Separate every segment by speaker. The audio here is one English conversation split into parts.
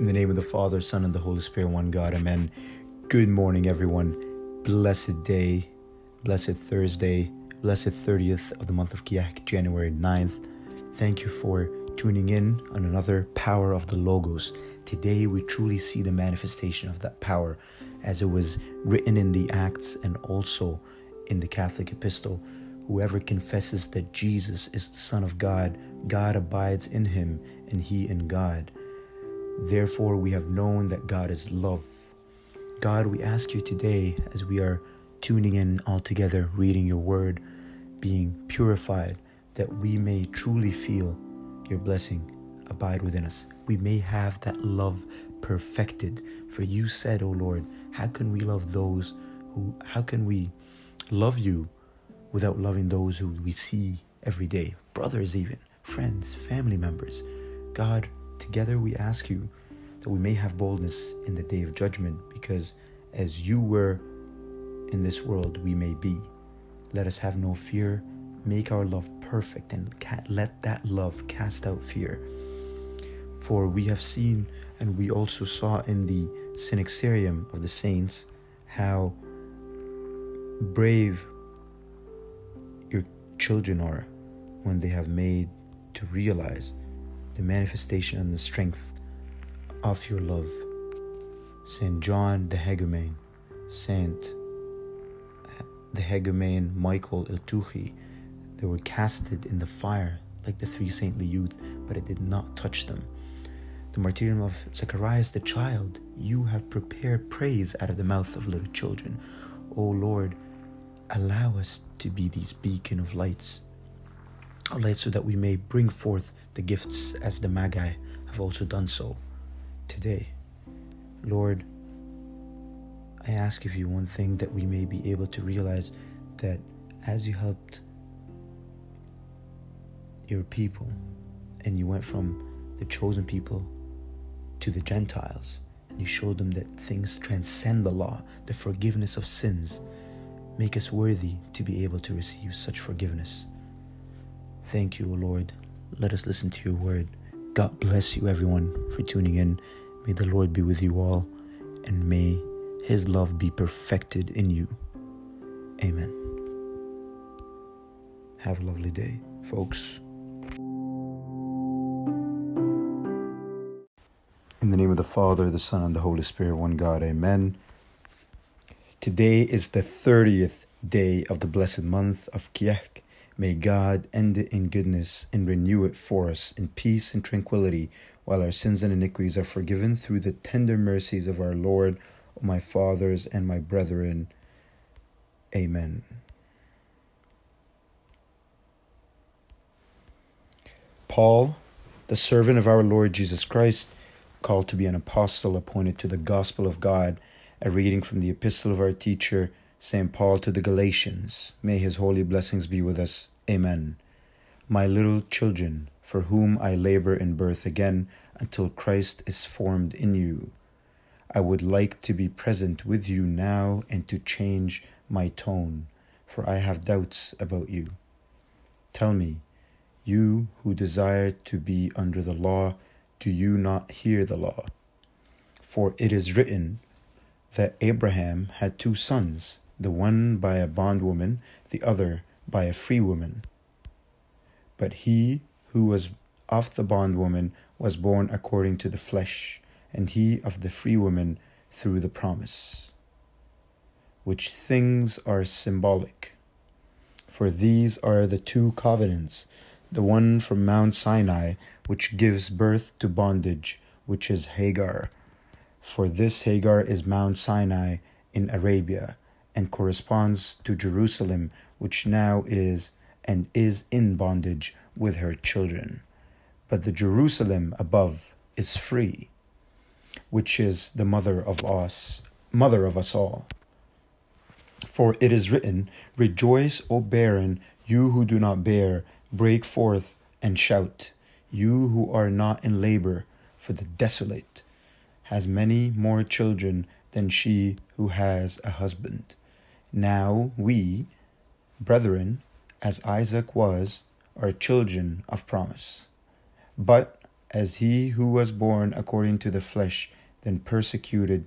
Speaker 1: In the name of the Father, Son, and the Holy Spirit, one God, amen. Good morning, everyone. Blessed day, blessed Thursday, blessed 30th of the month of Kiahk, January 9th. Thank you for tuning in on another Power of the Logos. Today, we truly see the manifestation of that power as it was written in the Acts and also in the Catholic epistle. Whoever confesses that Jesus is the Son of God, God abides in him, and he in God. Therefore, we have known that God is love. God, we ask you today, as we are tuning in all together, reading your word, being purified, that we may truly feel your blessing abide within us. We may have that love perfected. For you said, O oh Lord, how can we love those who, how can we love you without loving those who we see every day? Brothers, even, friends, family members. God, Together we ask you that we may have boldness in the day of judgment, because as you were in this world, we may be. Let us have no fear. Make our love perfect and let that love cast out fear. For we have seen and we also saw in the Synaxarium of the saints how brave your children are when they have made to realize the manifestation and the strength of your love. Saint John the Hegumen, Saint uh, the Hegumen Michael Iltucci, they were casted in the fire like the three saintly youth, but it did not touch them. The martyrdom of Zacharias the child, you have prepared praise out of the mouth of little children. O Lord, allow us to be these beacon of lights, lights so that we may bring forth the gifts as the Magi have also done so today. Lord, I ask of you one thing that we may be able to realize that as you helped your people and you went from the chosen people to the Gentiles and you showed them that things transcend the law, the forgiveness of sins, make us worthy to be able to receive such forgiveness. Thank you, O Lord. Let us listen to your word. God bless you, everyone, for tuning in. May the Lord be with you all, and may his love be perfected in you. Amen. Have a lovely day, folks. In the name of the Father, the Son, and the Holy Spirit, one God, amen. Today is the 30th day of the blessed month of Kiahk. May God end it in goodness and renew it for us in peace and tranquility, while our sins and iniquities are forgiven through the tender mercies of our Lord, O my fathers and my brethren. Amen. Paul, the servant of our Lord Jesus Christ, called to be an apostle appointed to the gospel of God, a reading from the epistle of our teacher, St. Paul to the Galatians. May his holy blessings be with us. Amen. My little children, for whom I labor in birth again until Christ is formed in you. I would like to be present with you now and to change my tone, for I have doubts about you. Tell me, you who desire to be under the law, do you not hear the law? For it is written that Abraham had two sons, the one by a bondwoman, the other by a free woman. But he who was of the bondwoman was born according to the flesh, and he of the free woman through the promise. Which things are symbolic. For these are the two covenants the one from Mount Sinai, which gives birth to bondage, which is Hagar. For this Hagar is Mount Sinai in Arabia, and corresponds to Jerusalem, which now is and is in bondage with her children. But the Jerusalem above is free, which is the mother of us, mother of us all. For it is written, Rejoice, O barren, you who do not bear, break forth and shout, you who are not in labor, for the desolate has many more children than she who has a husband. Now we, brethren, as Isaac was, are children of promise. But as he who was born according to the flesh then persecuted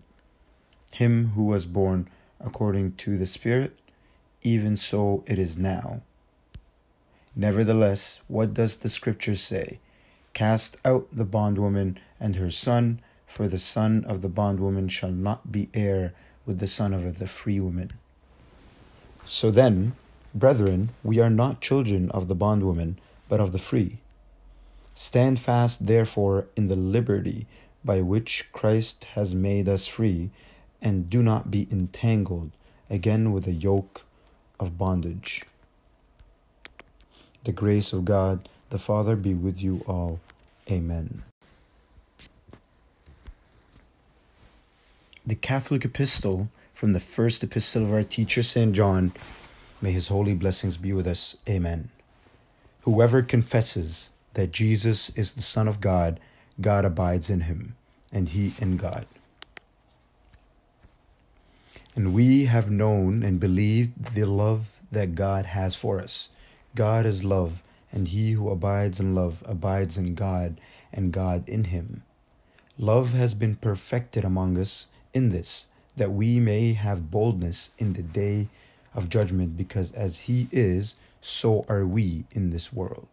Speaker 1: him who was born according to the Spirit, even so it is now. Nevertheless, what does the Scripture say? Cast out the bondwoman and her son, for the son of the bondwoman shall not be heir with the son of the free woman. So then, brethren, we are not children of the bondwoman, but of the free. Stand fast, therefore, in the liberty by which Christ has made us free, and do not be entangled again with the yoke of bondage. The grace of God the Father be with you all. Amen. The Catholic Epistle from the first epistle of our teacher St. John. May his holy blessings be with us. Amen. Whoever confesses that Jesus is the Son of God, God abides in him, and he in God. And we have known and believed the love that God has for us. God is love, and he who abides in love abides in God, and God in him. Love has been perfected among us in this, that we may have boldness in the day of judgment, because as he is, so are we in this world.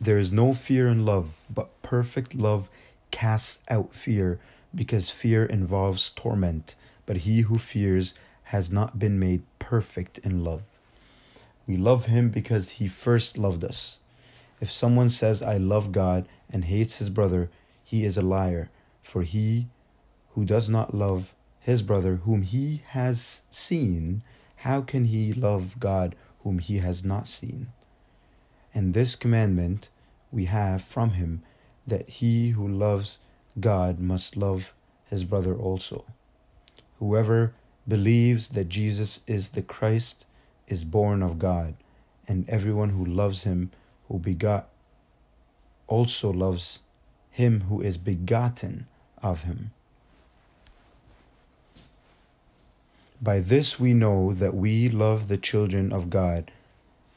Speaker 1: There is no fear in love, but perfect love casts out fear, because fear involves torment. But he who fears has not been made perfect in love. We love him because he first loved us. If someone says, I love God, and hates his brother, he is a liar. For he who does not love his brother whom he has seen, how can he love God whom he has not seen? And this commandment we have from him that he who loves God must love his brother also. Whoever believes that Jesus is the Christ is born of God, and everyone who loves him who begot also loves him who is begotten of him. By this we know that we love the children of God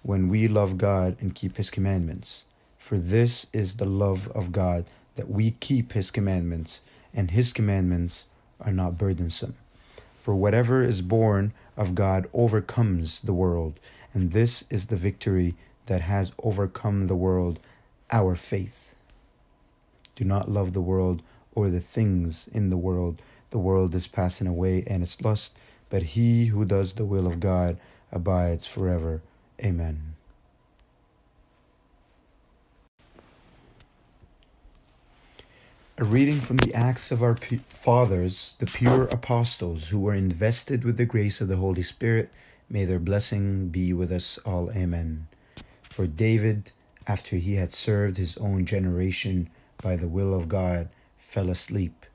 Speaker 1: when we love God and keep his commandments. For this is the love of God, that we keep his commandments, and his commandments are not burdensome. For whatever is born of God overcomes the world, and this is the victory that has overcome the world, our faith. Do not love the world or the things in the world. The world is passing away and its lust, but he who does the will of God abides forever. Amen. A reading from the Acts of our fathers, the pure apostles who were invested with the grace of the Holy Spirit. May their blessing be with us all. Amen. For David, after he had served his own generation by the will of God, fell asleep,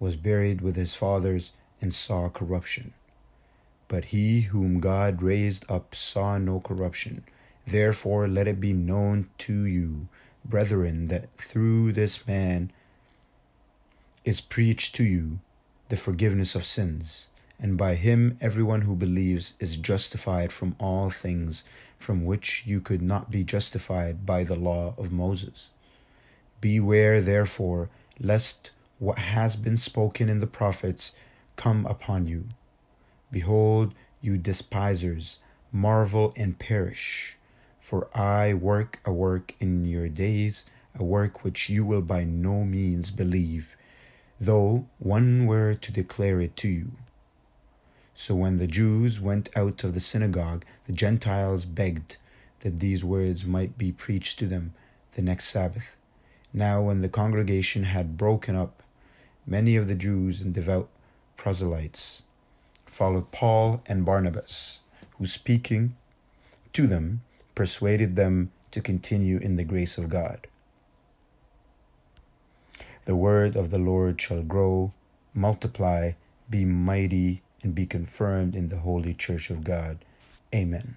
Speaker 1: was buried with his fathers, and saw corruption. But he whom God raised up saw no corruption. Therefore, let it be known to you, brethren, that through this man, is preached to you the forgiveness of sins, and by him everyone who believes is justified from all things from which you could not be justified by the law of Moses. Beware, therefore, lest what has been spoken in the prophets come upon you. Behold, you despisers, marvel and perish. For I work a work in your days, a work which you will by no means believe though one were to declare it to you. So when the Jews went out of the synagogue, the Gentiles begged that these words might be preached to them the next Sabbath. Now, when the congregation had broken up, many of the Jews and devout proselytes followed Paul and Barnabas, who speaking to them persuaded them to continue in the grace of God. The word of the Lord shall grow, multiply, be mighty, and be confirmed in the holy church of God. Amen.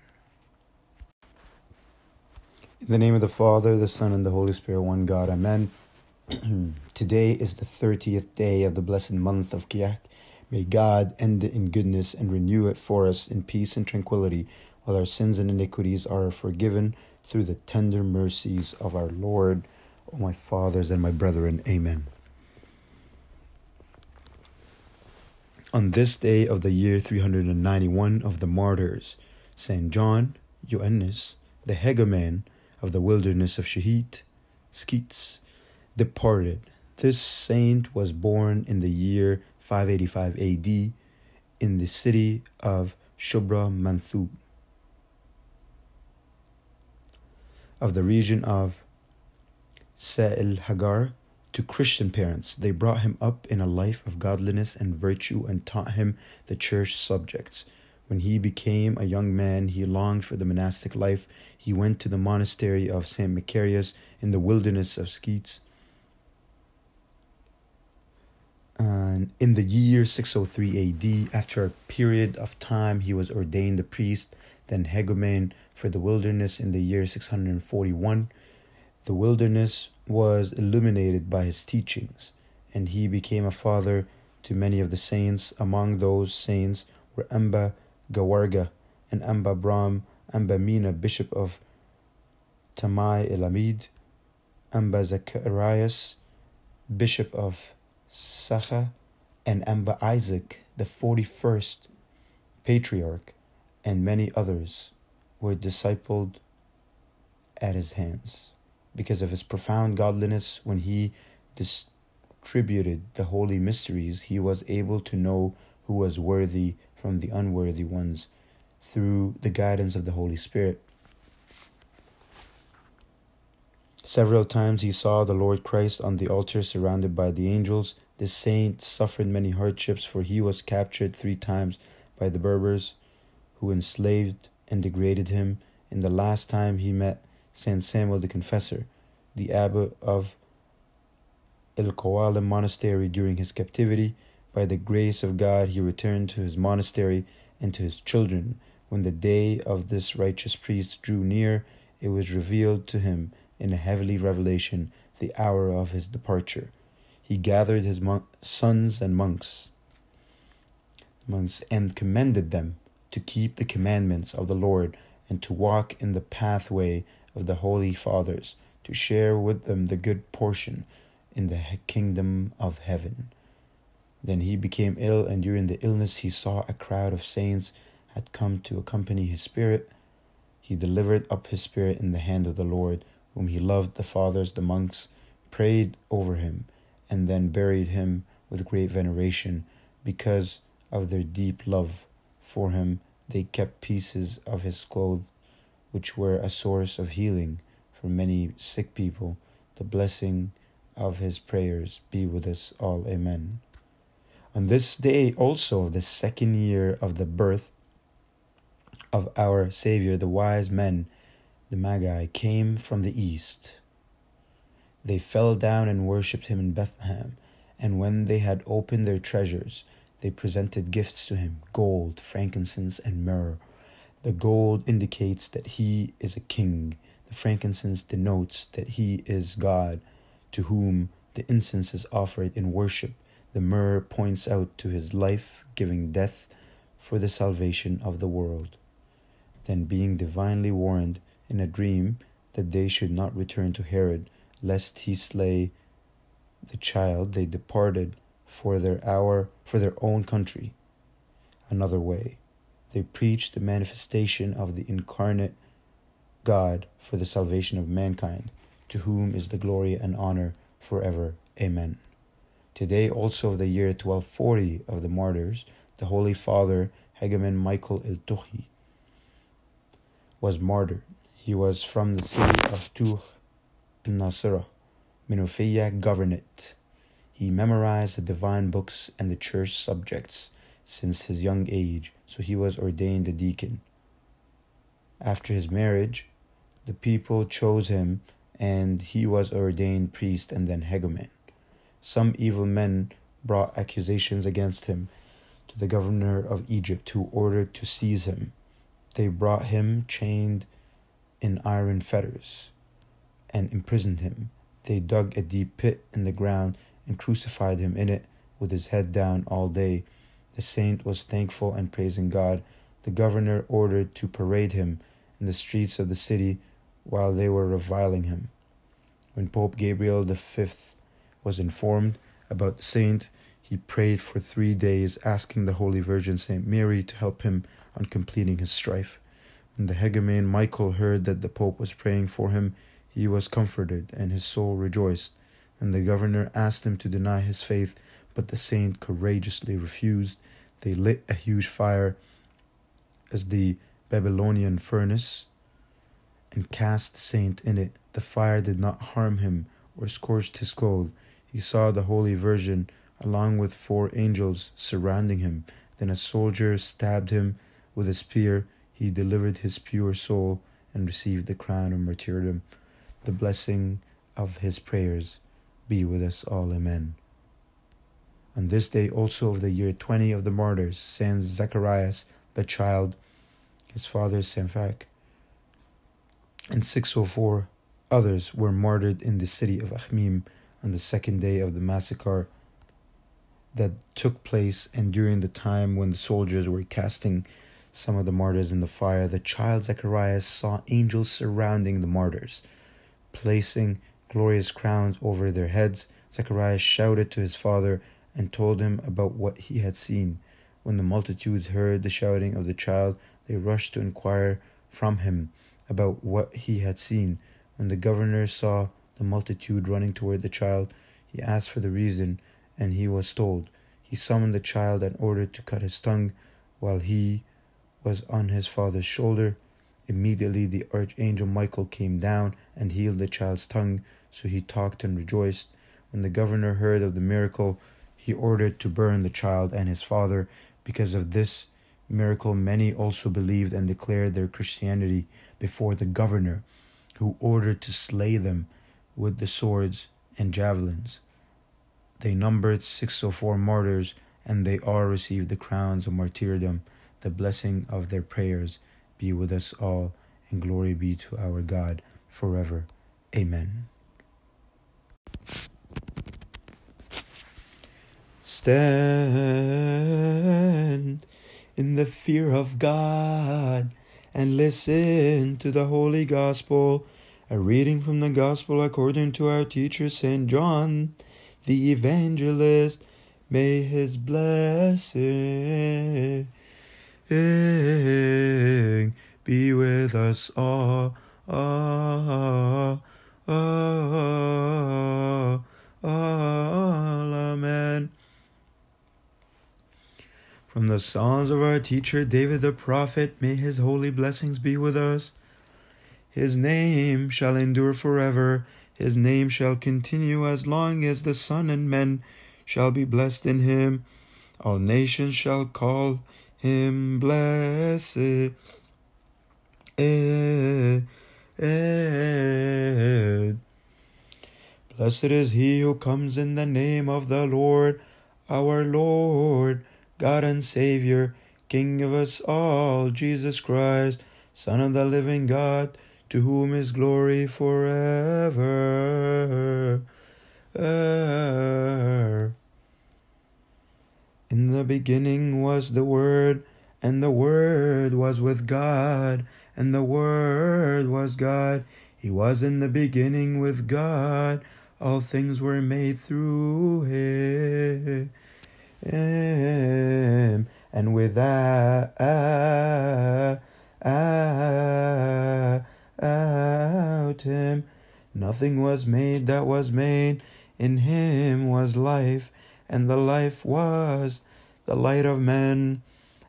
Speaker 1: In the name of the Father, the Son, and the Holy Spirit, one God. Amen. Today is the 30th day of the blessed month of Kiahk. May God end it in goodness and renew it for us in peace and tranquility, while our sins and iniquities are forgiven, through the tender mercies of our Lord, O my fathers and my brethren. Amen. On this day of the year 391 of the martyrs, St. John, Ioannis, the hegumen of the wilderness of Shahit, Skeets, departed. This saint was born in the year 585 AD in the city of Shubra Manthu of the region of Sa'il Hagar to Christian parents. They brought him up in a life of godliness and virtue and taught him the church subjects. When he became a young man, he longed for the monastic life. He went to the monastery of St. Macarius in the wilderness of Skeets. And in the year 603 AD, after a period of time, he was ordained a priest, then hegumen for the wilderness in the year 641. The wilderness was illuminated by his teachings, and he became a father to many of the saints. Among those saints were Amba Gawarga and Amba Brahm, Amba Mina, Bishop of Tamai Elamid, Amba Zacharias, Bishop of Sakha, and Amba Isaac, the 41st Patriarch, and many others were discipled at his hands because of his profound godliness. When he distributed the holy mysteries he was able to know who was worthy from the unworthy ones through the guidance of the holy spirit. Several times he saw the lord christ on the altar surrounded by the angels this saint suffered many hardships for he was captured three times by the berbers who enslaved and degraded him in the last time he met Saint Samuel the Confessor, the abbot of El Qawalim monastery during his captivity. By the grace of God, he returned to his monastery and to his children. When the day of this righteous priest drew near, it was revealed to him in a heavenly revelation the hour of his departure. He gathered his sons and monks, monks and commended them to keep the commandments of the Lord and to walk in the pathway of the holy fathers, to share with them the good portion in the kingdom of heaven. Then he became ill, and during the illness he saw a crowd of saints had come to accompany his spirit. He delivered up his spirit in the hand of the Lord, whom he loved. The fathers, the monks, prayed over him, and then buried him with great veneration because of their deep love for him they kept pieces of his clothes, which were a source of healing for many sick people. The blessing of his prayers be with us all. Amen. On this day also, the second year of the birth of our Savior, the wise men, the Magi, came from the east. They fell down and worshipped him in Bethlehem, and when they had opened their treasures, they presented gifts to him gold, frankincense, and myrrh. The gold indicates that he is a king. The frankincense denotes that he is God, to whom the incense is offered in worship. The myrrh points out to his life giving death for the salvation of the world. Then, being divinely warned in a dream that they should not return to Herod, lest he slay the child, they departed for their hour for their own country. Another way, they preach the manifestation of the incarnate God for the salvation of mankind, to whom is the glory and honor forever. Amen. Today, also of the year 1240 of the martyrs, the Holy Father Hegumen Michael el Tuhi was martyred. He was from the city of Tuh Nasira, Menoufia Governorate. He memorized the divine books and the church subjects since his young age, so he was ordained a deacon. After his marriage, the people chose him, and he was ordained priest and then hegumen. Some evil men brought accusations against him to the governor of Egypt, who ordered to seize him. They brought him chained in iron fetters and imprisoned him. They dug a deep pit in the ground and crucified him in it with his head down all day. The saint was thankful and praising God. The governor ordered to parade him in the streets of the city while they were reviling him. When Pope Gabriel V was informed about the saint, he prayed for three days, asking the Holy Virgin Saint Mary to help him on completing his strife. When the hegumen Michael heard that the Pope was praying for him, he was comforted and his soul rejoiced. And the governor asked him to deny his faith, but the saint courageously refused. They lit a huge fire as the Babylonian furnace and cast the saint in it. The fire did not harm him or scorched his clothes. He saw the Holy Virgin along with four angels surrounding him. Then a soldier stabbed him with a spear. He delivered his pure soul and received the crown of martyrdom. The blessing of his prayers be with us all. Amen. On this day also of the year 20 of the martyrs, Saint Zacharias, the child, his father Saint Samphac, and 604 others were martyred in the city of Akhmim on the second day of the massacre that took place, and during the time when the soldiers were casting some of the martyrs in the fire, the child Zacharias saw angels surrounding the martyrs, placing glorious crowns over their heads. Zacharias shouted to his father and told him about what he had seen. When the multitudes heard the shouting of the child, they rushed to inquire from him about what he had seen. When the governor saw the multitude running toward the child, he asked for the reason, and he was told. He summoned the child and ordered to cut his tongue while he was on his father's shoulder. Immediately the archangel Michael came down and healed the child's tongue, so he talked and rejoiced. When the governor heard of the miracle, he ordered to burn the child and his father. Because of this miracle, many also believed and declared their Christianity before the governor, who ordered to slay them with the swords and javelins. They numbered 604 martyrs, and they all received the crowns of martyrdom. The blessing of their prayers be with us all, and glory be to our God forever. Amen. Stand in the fear of God and listen to the Holy Gospel. A reading from the Gospel according to our teacher St. John the evangelist. May his blessing be with us all. all, all, all. Amen. From the Psalms of our teacher David the prophet, may his holy blessings be with us. His name shall endure forever. His name shall continue as long as the sun and men shall be blessed in him. All nations shall call him blessed. Eh, eh, eh. Blessed is he who comes in the name of the Lord, our Lord, God and Savior, King of us all, Jesus Christ, Son of the living God to whom is glory forever. In the beginning was the Word, and the Word was with God, and the Word was God. He was in the beginning with God. All things were made through him, and without out him nothing was made that was made. In him was life, and the life was the light of men.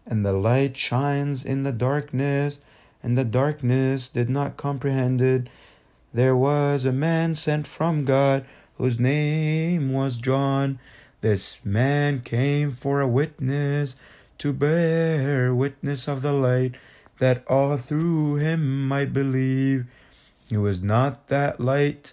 Speaker 1: And the light shines in the darkness, and the darkness did not comprehend it. There was a man sent from God, whose name was John. This man came for a witness, to bear witness of the light that all through him might believe. It was not that light,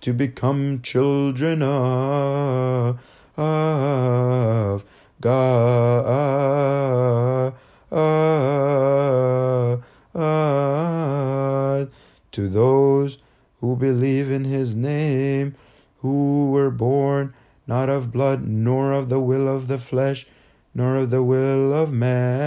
Speaker 1: to become children of, God. To those who believe in his name, who were born not of blood, nor of the will of the flesh, nor of the will of man,